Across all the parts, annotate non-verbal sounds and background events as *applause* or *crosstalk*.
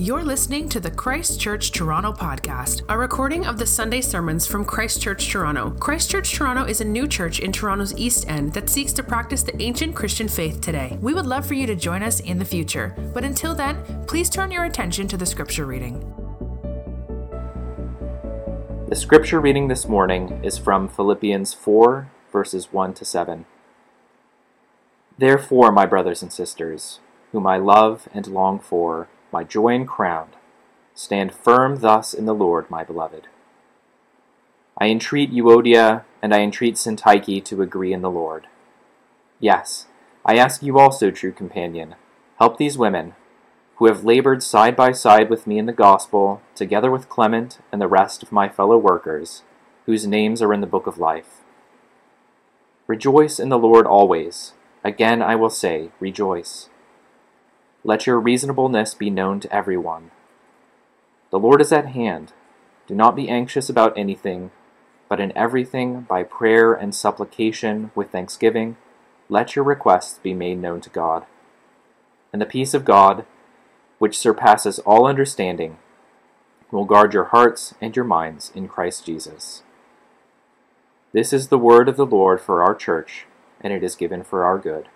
You're listening to the Christ Church Toronto podcast, a recording of the Sunday sermons from Christ Church Toronto. Christ Church Toronto is a new church in Toronto's East End that seeks to practice the ancient Christian faith today. We would love for you to join us in the future, but until then, please turn your attention to the scripture reading. The scripture reading this morning is from Philippians 4, verses 1 to 7. Therefore, my brothers and sisters, whom I love and long for, my joy and crown, stand firm thus in the Lord, my beloved. I entreat Euodia and I entreat Syntyche to agree in the Lord. Yes, I ask you also, true companion, help these women, who have labored side by side with me in the gospel, together with Clement and the rest of my fellow workers, whose names are in the book of life. Rejoice in the Lord always. Again I will say, rejoice. Let your reasonableness be known to everyone. The Lord is at hand. Do not be anxious about anything, but in everything, by prayer and supplication with thanksgiving, let your requests be made known to God. And the peace of God, which surpasses all understanding, will guard your hearts and your minds in Christ Jesus. This is the word of the Lord for our church, and it is given for our good.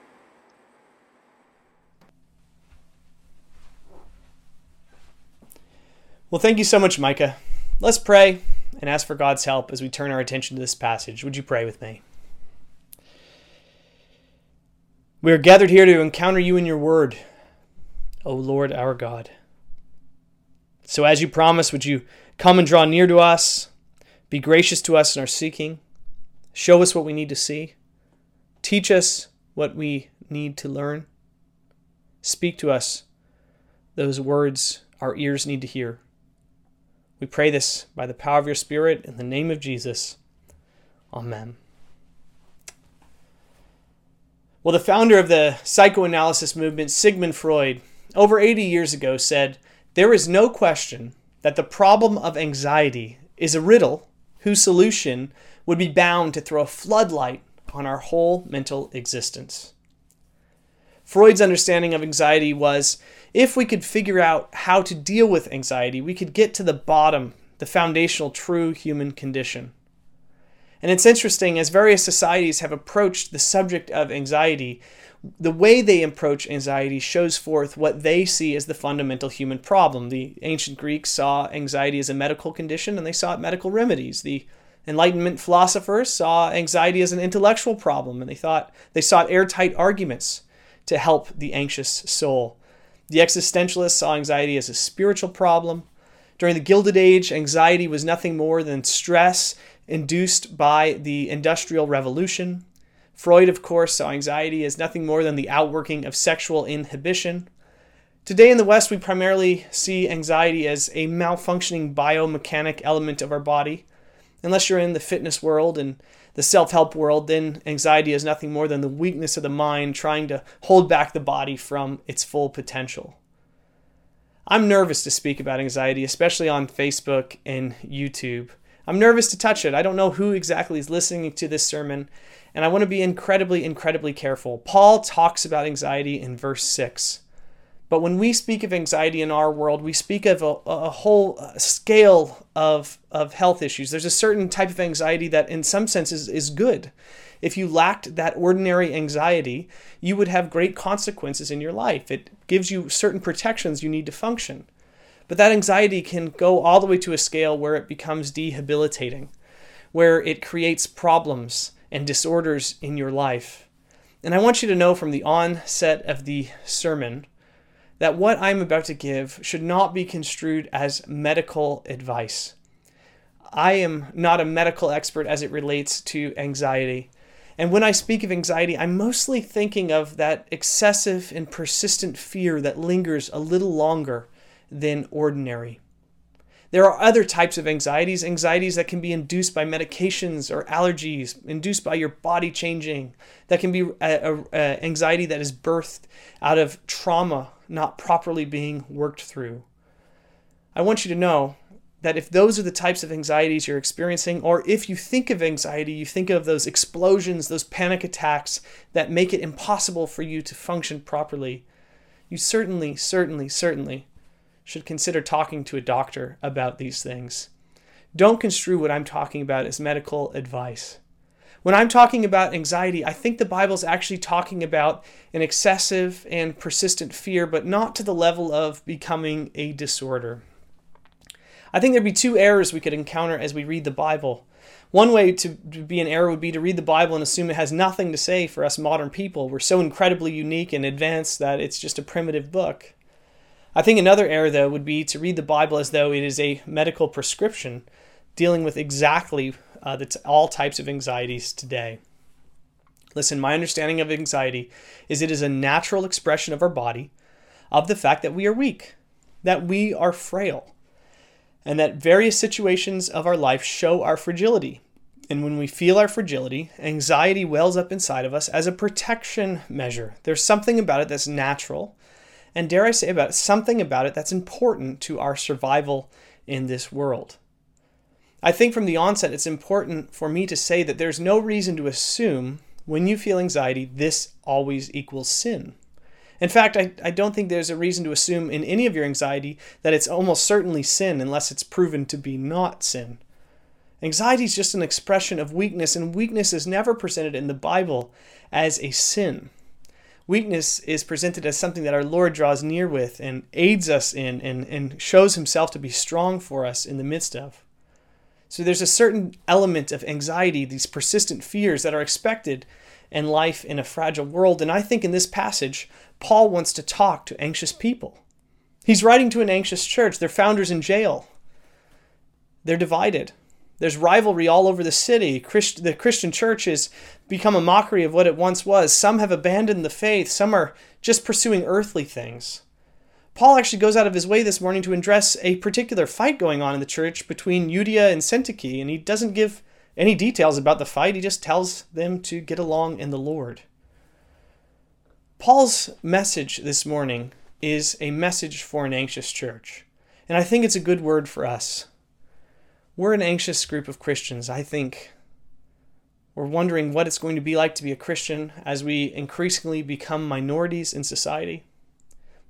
Well, thank you so much, Micah. Let's pray and ask for God's help as we turn our attention to this passage. Would you pray with me? We are gathered here to encounter you in your word, O Lord our God. So, as you promised, would you come and draw near to us, be gracious to us in our seeking, show us what we need to see, teach us what we need to learn, speak to us those words our ears need to hear. We pray this by the power of your Spirit in the name of Jesus. Amen. Well, the founder of the psychoanalysis movement, Sigmund Freud, over 80 years ago said, There is no question that the problem of anxiety is a riddle whose solution would be bound to throw a floodlight on our whole mental existence. Freud's understanding of anxiety was if we could figure out how to deal with anxiety, we could get to the bottom, the foundational true human condition. And it's interesting, as various societies have approached the subject of anxiety, the way they approach anxiety shows forth what they see as the fundamental human problem. The ancient Greeks saw anxiety as a medical condition and they sought medical remedies. The Enlightenment philosophers saw anxiety as an intellectual problem and they thought they sought airtight arguments to help the anxious soul. The existentialists saw anxiety as a spiritual problem. During the Gilded Age, anxiety was nothing more than stress induced by the Industrial Revolution. Freud, of course, saw anxiety as nothing more than the outworking of sexual inhibition. Today in the West, we primarily see anxiety as a malfunctioning biomechanic element of our body. Unless you're in the fitness world and the self help world, then anxiety is nothing more than the weakness of the mind trying to hold back the body from its full potential. I'm nervous to speak about anxiety, especially on Facebook and YouTube. I'm nervous to touch it. I don't know who exactly is listening to this sermon, and I want to be incredibly, incredibly careful. Paul talks about anxiety in verse 6. But when we speak of anxiety in our world, we speak of a, a whole uh, scale of, of health issues. There's a certain type of anxiety that, in some senses, is good. If you lacked that ordinary anxiety, you would have great consequences in your life. It gives you certain protections you need to function. But that anxiety can go all the way to a scale where it becomes debilitating, where it creates problems and disorders in your life. And I want you to know from the onset of the sermon that what I'm about to give should not be construed as medical advice. I am not a medical expert as it relates to anxiety. And when I speak of anxiety, I'm mostly thinking of that excessive and persistent fear that lingers a little longer than ordinary. There are other types of anxieties, anxieties that can be induced by medications or allergies, induced by your body changing, that can be a, a, a anxiety that is birthed out of trauma not properly being worked through. I want you to know that if those are the types of anxieties you're experiencing, or if you think of anxiety, you think of those explosions, those panic attacks that make it impossible for you to function properly, you certainly, certainly, certainly should consider talking to a doctor about these things. Don't construe what I'm talking about as medical advice. When I'm talking about anxiety, I think the Bible's actually talking about an excessive and persistent fear, but not to the level of becoming a disorder. I think there'd be two errors we could encounter as we read the Bible. One way to, be an error would be to read the Bible and assume it has nothing to say for us modern people. We're so incredibly unique and advanced that it's just a primitive book. I think another error, though, would be to read the Bible as though it is a medical prescription dealing with exactly uh, the, all types of anxieties today. Listen, my understanding of anxiety is it is a natural expression of our body of the fact that we are weak, that we are frail, and that various situations of our life show our fragility. And when we feel our fragility, anxiety wells up inside of us as a protection measure. There's something about it that's natural, and dare I say about it, something about it that's important to our survival in this world. I think from the onset it's important for me to say that there's no reason to assume when you feel anxiety, this always equals sin. In fact, I, I don't think there's a reason to assume in any of your anxiety that it's almost certainly sin unless it's proven to be not sin. Anxiety is just an expression of weakness, and weakness is never presented in the Bible as a sin. Weakness is presented as something that our Lord draws near with and aids us in and, and shows himself to be strong for us in the midst of. So there's a certain element of anxiety, these persistent fears that are expected in life in a fragile world. And I think in this passage, Paul wants to talk to anxious people. He's writing to an anxious church. Their founders in jail. They're divided. There's rivalry all over the city. Christ, the Christian church has become a mockery of what it once was. Some have abandoned the faith, some are just pursuing earthly things. Paul actually goes out of his way this morning to address a particular fight going on in the church between Euodia and Syntyche, and he doesn't give any details about the fight. He just tells them to get along in the Lord. Paul's message this morning is a message for an anxious church. And I think it's a good word for us. We're an anxious group of Christians. I think we're wondering what it's going to be like to be a Christian as we increasingly become minorities in society.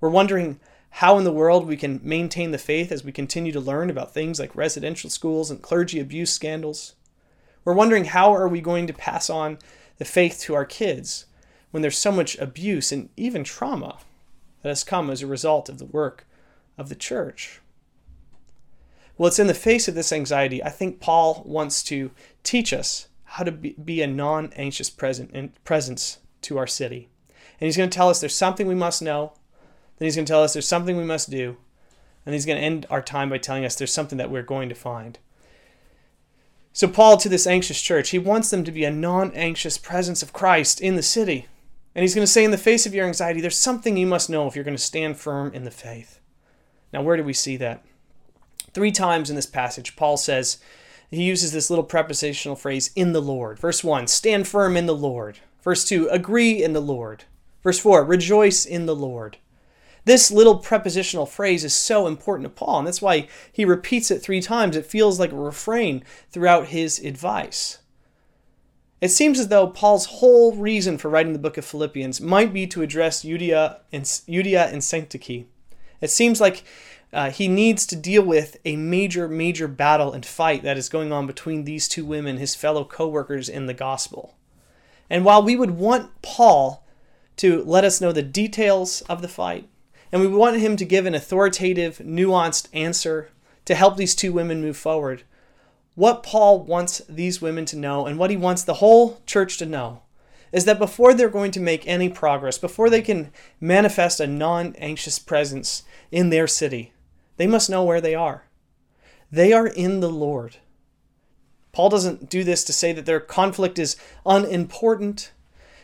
We're wondering how in the world we can maintain the faith as we continue to learn about things like residential schools and clergy abuse scandals. We're wondering how are we going to pass on the faith to our kids when there's so much abuse and even trauma that has come as a result of the work of the church. Well, it's in the face of this anxiety, I think Paul wants to teach us how to be, a non anxious presence to our city. And he's going to tell us there's something we must know, then he's going to tell us there's something we must do, and he's going to end our time by telling us there's something that we're going to find. So, Paul, to this anxious church, he wants them to be a non anxious presence of Christ in the city. And he's going to say, in the face of your anxiety, there's something you must know if you're going to stand firm in the faith. Now, where do we see that? Three times in this passage, Paul says, he uses this little prepositional phrase, in the Lord. Verse 1, stand firm in the Lord. Verse 2, agree in the Lord. Verse 4, rejoice in the Lord. This little prepositional phrase is so important to Paul, and that's why he repeats it three times. It feels like a refrain throughout his advice. It seems as though Paul's whole reason for writing the book of Philippians might be to address Euodia and, Euodia and. It seems like uh, he needs to deal with a major, major battle and fight that is going on between these two women, his fellow co workers in the gospel. And while we would want Paul to let us know the details of the fight, and we want him to give an authoritative, nuanced answer to help these two women move forward, what Paul wants these women to know and what he wants the whole church to know is that before they're going to make any progress, before they can manifest a non anxious presence in their city, they must know where they are. They are in the Lord. Paul doesn't do this to say that their conflict is unimportant.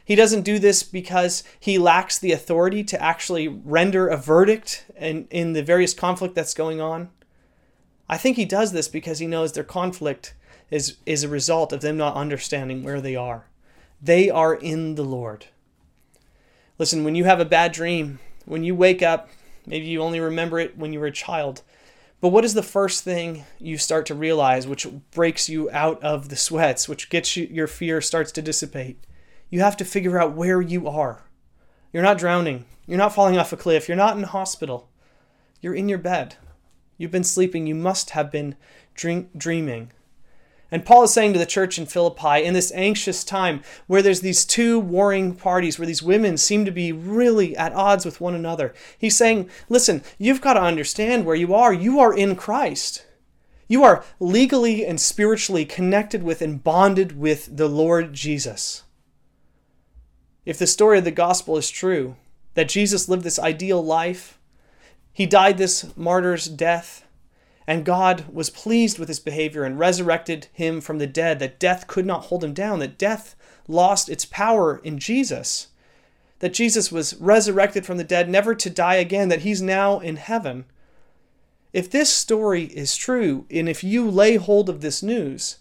He doesn't do this because he lacks the authority to actually render a verdict in, in the various conflict that's going on. I think he does this because he knows their conflict is, is a result of them not understanding where they are. They are in the Lord. Listen, when you have a bad dream, when you wake up, maybe you only remember it when you were a child, but what is the first thing you start to realize which breaks you out of the sweats, which gets you, your fear starts to dissipate? You have to figure out where you are. You're not drowning. You're not falling off a cliff. You're not in hospital. You're in your bed. You've been sleeping. You must have been drink, dreaming. And Paul is saying to the church in Philippi in this anxious time where there's these two warring parties, where these women seem to be really at odds with one another, he's saying, listen, you've got to understand where you are. You are in Christ. You are legally and spiritually connected with and bonded with the Lord Jesus. If the story of the gospel is true, that Jesus lived this ideal life, he died this martyr's death, and God was pleased with his behavior and resurrected him from the dead, that death could not hold him down, that death lost its power in Jesus, that Jesus was resurrected from the dead, never to die again, that he's now in heaven. If this story is true, and if you lay hold of this news,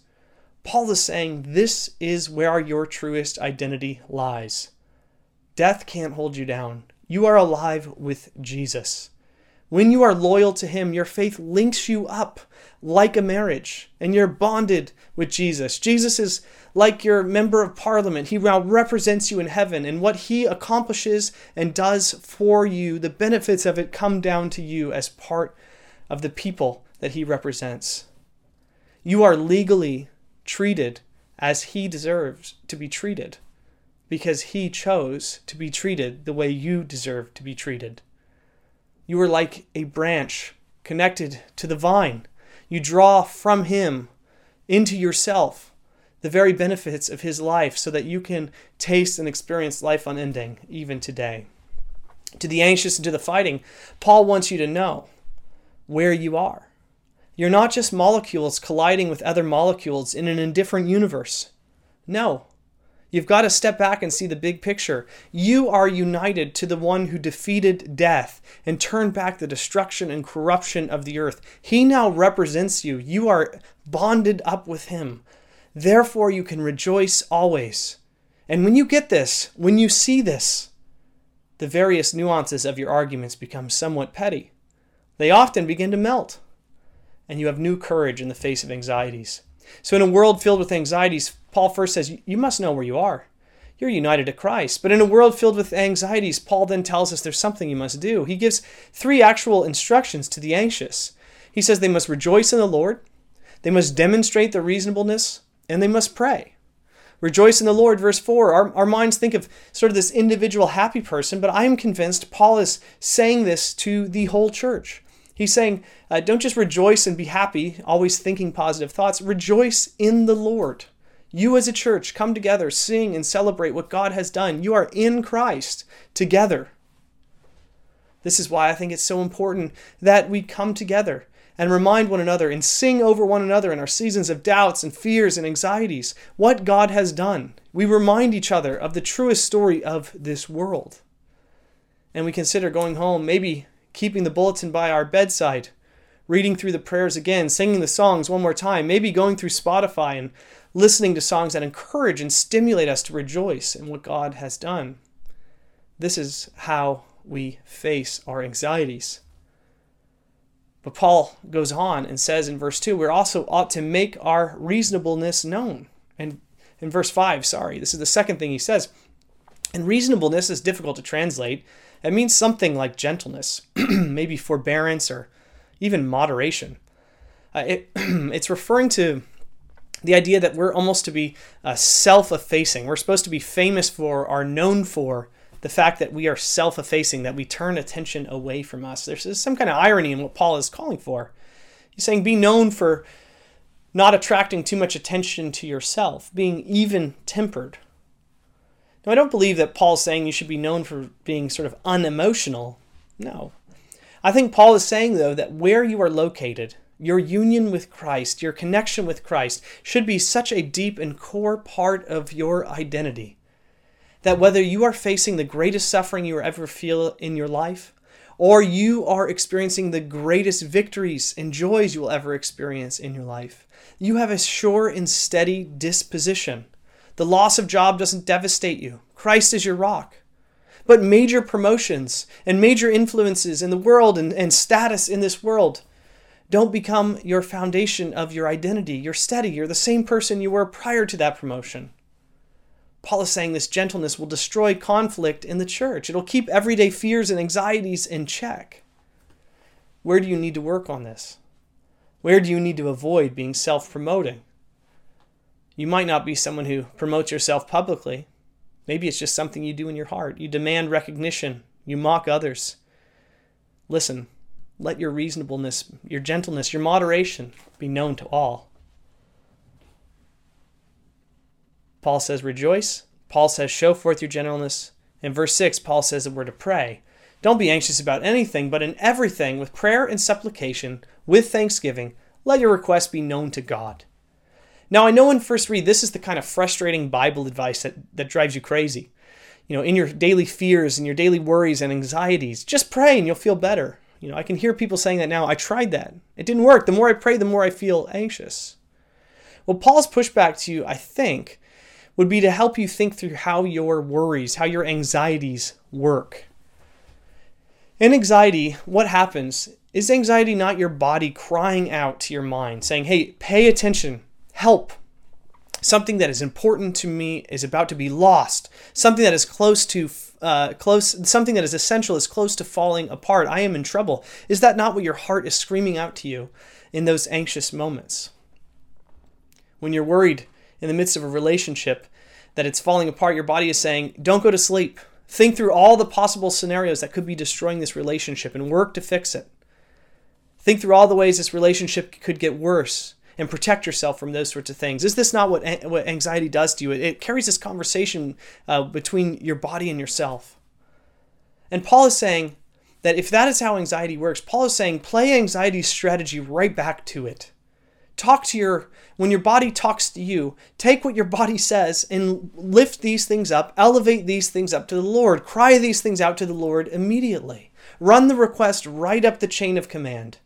Paul is saying this is where your truest identity lies. Death can't hold you down. You are alive with Jesus. When you are loyal to Him, your faith links you up like a marriage, and you're bonded with Jesus. Jesus is like your member of parliament. He now represents you in heaven, and what He accomplishes and does for you, the benefits of it come down to you as part of the people that He represents. You are legally treated as He deserves to be treated because He chose to be treated the way you deserve to be treated. You are like a branch connected to the vine. You draw from Him into yourself the very benefits of His life so that you can taste and experience life unending even today. To the anxious and to the fighting, Paul wants you to know where you are. You're not just molecules colliding with other molecules in an indifferent universe. No, You've got to step back and see the big picture. You are united to the one who defeated death and turned back the destruction and corruption of the earth. He now represents you. You are bonded up with him. Therefore, you can rejoice always. And when you get this, when you see this, the various nuances of your arguments become somewhat petty. They often begin to melt, and you have new courage in the face of anxieties. So, in a world filled with anxieties, Paul first says, You must know where you are. You're united to Christ. But in a world filled with anxieties, Paul then tells us there's something you must do. He gives three actual instructions to the anxious. He says they must rejoice in the Lord, they must demonstrate their reasonableness, and they must pray. Rejoice in the Lord, verse 4. Our, our minds think of sort of this individual happy person, but I am convinced Paul is saying this to the whole church. He's saying, uh, don't just rejoice and be happy, always thinking positive thoughts. Rejoice in the Lord. You as a church come together, sing, and celebrate what God has done. You are in Christ together. This is why I think it's so important that we come together and remind one another and sing over one another in our seasons of doubts and fears and anxieties what God has done. We remind each other of the truest story of this world. And we consider going home, maybe keeping the bulletin by our bedside, reading through the prayers again, singing the songs one more time, maybe going through Spotify and listening to songs that encourage and stimulate us to rejoice in what God has done. This is how we face our anxieties. But Paul goes on and says in verse 2, we also ought to make our reasonableness known. And in verse 5, sorry, this is the second thing he says. And reasonableness is difficult to translate. It means something like gentleness, *clears throat* maybe forbearance, or even moderation. Uh, it, *clears throat* it's referring to the idea that we're almost to be uh, self effacing. We're supposed to be famous for, are known for, the fact that we are self effacing, that we turn attention away from us. There's some kind of irony in what Paul is calling for. He's saying, be known for not attracting too much attention to yourself, being even tempered. Now, I don't believe that Paul's saying you should be known for being sort of unemotional. No. I think Paul is saying, though, that where you are located, your union with Christ, your connection with Christ, should be such a deep and core part of your identity that whether you are facing the greatest suffering you ever feel in your life, or you are experiencing the greatest victories and joys you will ever experience in your life, you have a sure and steady disposition. The loss of job doesn't devastate you. Christ is your rock. But major promotions and major influences in the world and, and status in this world don't become your foundation of your identity. You're steady. You're the same person you were prior to that promotion. Paul is saying this gentleness will destroy conflict in the church. It'll keep everyday fears and anxieties in check. Where do you need to work on this? Where do you need to avoid being self promoting? You might not be someone who promotes yourself publicly. Maybe it's just something you do in your heart. You demand recognition, you mock others. Listen, let your reasonableness, your gentleness, your moderation be known to all. Paul says, Rejoice. Paul says, Show forth your gentleness. In verse 6, Paul says that we're to pray. Don't be anxious about anything, but in everything, with prayer and supplication, with thanksgiving, let your requests be known to God. Now, I know in first read, this is the kind of frustrating Bible advice that, that drives you crazy. You know, in your daily fears and your daily worries and anxieties, just pray and you'll feel better. You know, I can hear people saying that now. I tried that. It didn't work. The more I pray, the more I feel anxious. Well, Paul's pushback to you, I think, would be to help you think through how your worries, how your anxieties work. In anxiety, what happens is anxiety not your body crying out to your mind, saying, hey, pay attention, help. Something that is important to me is about to be lost. Something that is close to uh, close, something that is essential is close to falling apart. I am in trouble. Is that not what your heart is screaming out to you in those anxious moments? When you're worried in the midst of a relationship that it's falling apart, your body is saying, "Don't go to sleep. Think through all the possible scenarios that could be destroying this relationship and work to fix it. Think through all the ways this relationship could get worse." And protect yourself from those sorts of things. Is this not what, what anxiety does to you? It, it carries this conversation uh, between your body and yourself. And Paul is saying that if that is how anxiety works, Paul is saying play anxiety's strategy right back to it. Talk to your, when your body talks to you, take what your body says and lift these things up, elevate these things up to the Lord, cry these things out to the Lord immediately. Run the request right up the chain of command.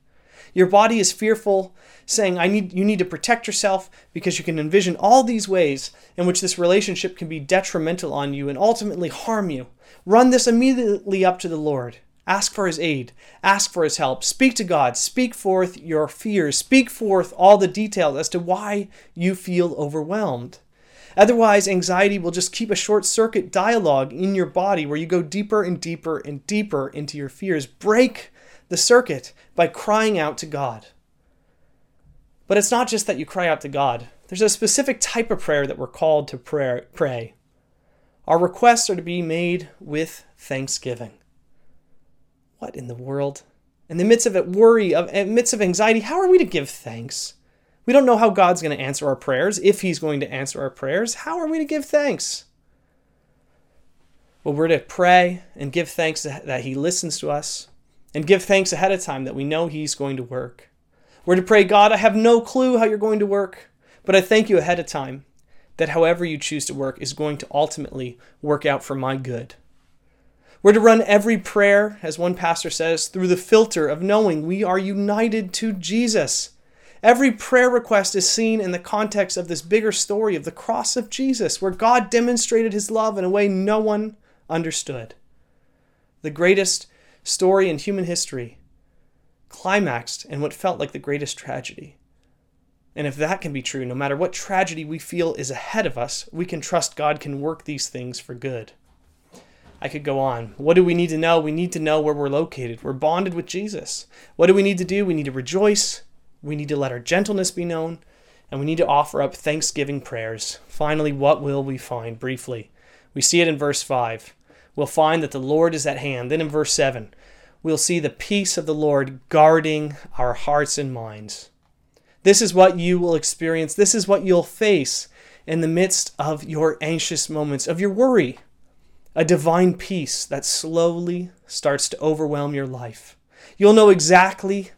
Your body is fearful saying I need you need to protect yourself because you can envision all these ways in which this relationship can be detrimental on you and ultimately harm you. Run this immediately up to the Lord. Ask for his aid. Ask for his help. Speak to God. Speak forth your fears. Speak forth all the details as to why you feel overwhelmed. Otherwise, anxiety will just keep a short circuit dialogue in your body where you go deeper and deeper and deeper into your fears. Break the circuit by crying out to God. But it's not just that you cry out to God. There's a specific type of prayer that we're called to pray. Our requests are to be made with thanksgiving. What in the world? In the midst of it, worry, of, in the midst of anxiety, how are we to give thanks? We don't know how God's going to answer our prayers, if He's going to answer our prayers. How are we to give thanks? Well, we're to pray and give thanks that He listens to us, and give thanks ahead of time that we know He's going to work. We're to pray, God, I have no clue how you're going to work, but I thank you ahead of time that however you choose to work is going to ultimately work out for my good. We're to run every prayer, as one pastor says, through the filter of knowing we are united to Jesus. Every prayer request is seen in the context of this bigger story of the cross of Jesus, where God demonstrated his love in a way no one understood. The greatest story in human history climaxed in what felt like the greatest tragedy. And if that can be true, no matter what tragedy we feel is ahead of us, we can trust God can work these things for good. I could go on. What do we need to know? We need to know where we're located. We're bonded with Jesus. What do we need to do? We need to rejoice. We need to let our gentleness be known. And we need to offer up thanksgiving prayers. Finally, what will we find? Briefly, we see it in verse 5. We'll find that the Lord is at hand. Then in verse 7, we'll see the peace of the Lord guarding our hearts and minds. This is what you will experience. This is what you'll face in the midst of your anxious moments, of your worry. A divine peace that slowly starts to overwhelm your life. You'll know exactly,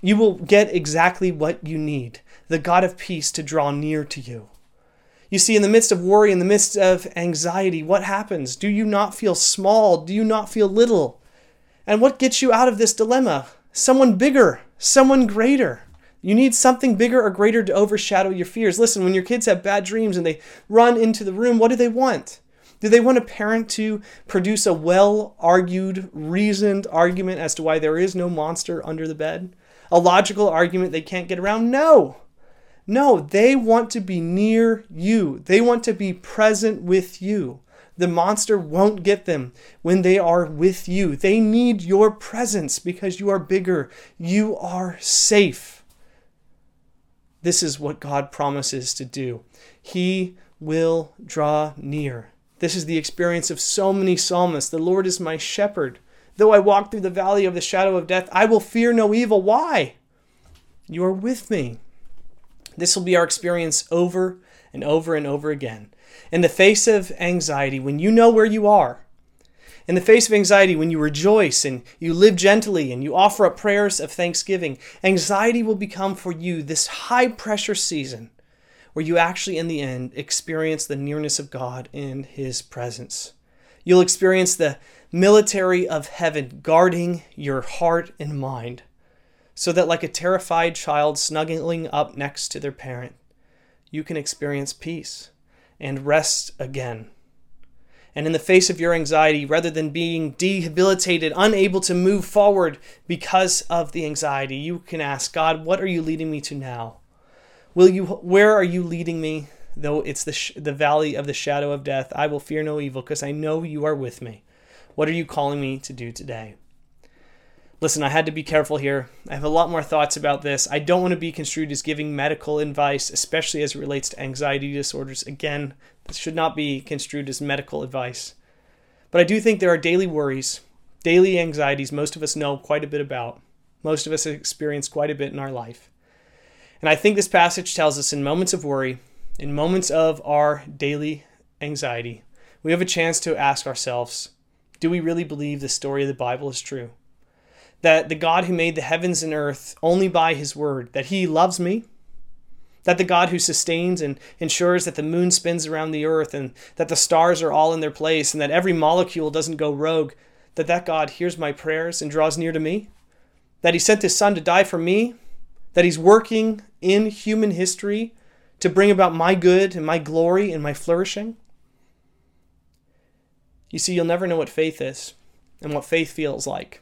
you will get exactly what you need the God of peace to draw near to you. You see, in the midst of worry, in the midst of anxiety, what happens? Do you not feel small? Do you not feel little? And what gets you out of this dilemma? Someone bigger, someone greater. You need something bigger or greater to overshadow your fears. Listen, when your kids have bad dreams and they run into the room, what do they want? Do they want a parent to produce a well argued, reasoned argument as to why there is no monster under the bed? A logical argument they can't get around? No. No, they want to be near you. They want to be present with you. The monster won't get them when they are with you. They need your presence because you are bigger. You are safe. This is what God promises to do. He will draw near. This is the experience of so many psalmists. The Lord is my shepherd. Though I walk through the valley of the shadow of death, I will fear no evil. Why? You are with me. This will be our experience over and over and over again. In the face of anxiety, when you know where you are, in the face of anxiety, when you rejoice and you live gently and you offer up prayers of thanksgiving, anxiety will become for you this high pressure season where you actually, in the end, experience the nearness of God in His presence. You'll experience the military of heaven guarding your heart and mind, so that, like a terrified child snuggling up next to their parent, you can experience peace and rest again. And in the face of your anxiety, rather than being debilitated, unable to move forward because of the anxiety, you can ask God, What are you leading me to now? Will you where are you leading me? Though it's the sh- the valley of the shadow of death, I will fear no evil because I know you are with me. What are you calling me to do today? Listen, I had to be careful here. I have a lot more thoughts about this. I don't want to be construed as giving medical advice, especially as it relates to anxiety disorders. Again, this should not be construed as medical advice. But I do think there are daily worries, daily anxieties most of us know quite a bit about. Most of us have experienced quite a bit in our life. And I think this passage tells us in moments of worry, in moments of our daily anxiety, we have a chance to ask ourselves do we really believe the story of the Bible is true? That the God who made the heavens and earth only by his word, that he loves me, that the God who sustains and ensures that the moon spins around the earth and that the stars are all in their place and that every molecule doesn't go rogue, that that God hears my prayers and draws near to me, that he sent his son to die for me that He's working in human history to bring about my good and my glory and my flourishing? You see, you'll never know what faith is and what faith feels like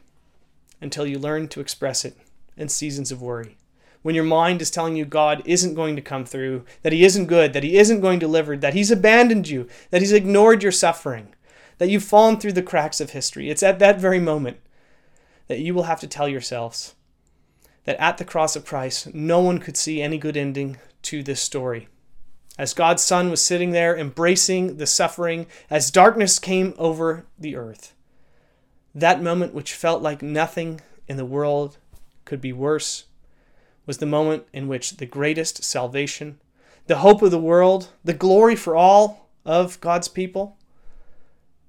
until you learn to express it in seasons of worry. When your mind is telling you God isn't going to come through, that He isn't good, that He isn't going to deliver, that He's abandoned you, that He's ignored your suffering, that you've fallen through the cracks of history, it's at that very moment that you will have to tell yourselves, that at the cross of Christ, no one could see any good ending to this story. As God's Son was sitting there embracing the suffering, as darkness came over the earth, that moment which felt like nothing in the world could be worse was the moment in which the greatest salvation, the hope of the world, the glory for all of God's people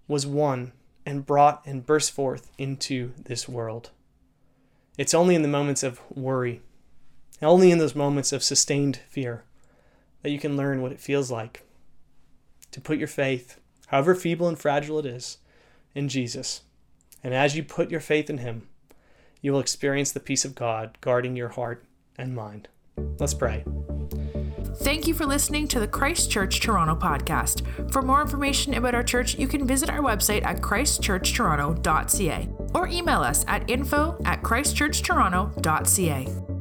was won and brought and burst forth into this world. It's only in the moments of worry, only in those moments of sustained fear, that you can learn what it feels like to put your faith, however feeble and fragile it is, in Jesus. And as you put your faith in Him, you will experience the peace of God guarding your heart and mind. Let's pray. Thank you for listening to the Christ Church Toronto podcast. For more information about our church, you can visit our website at christchurchtoronto.ca or email us at info at christchurchtoronto.ca.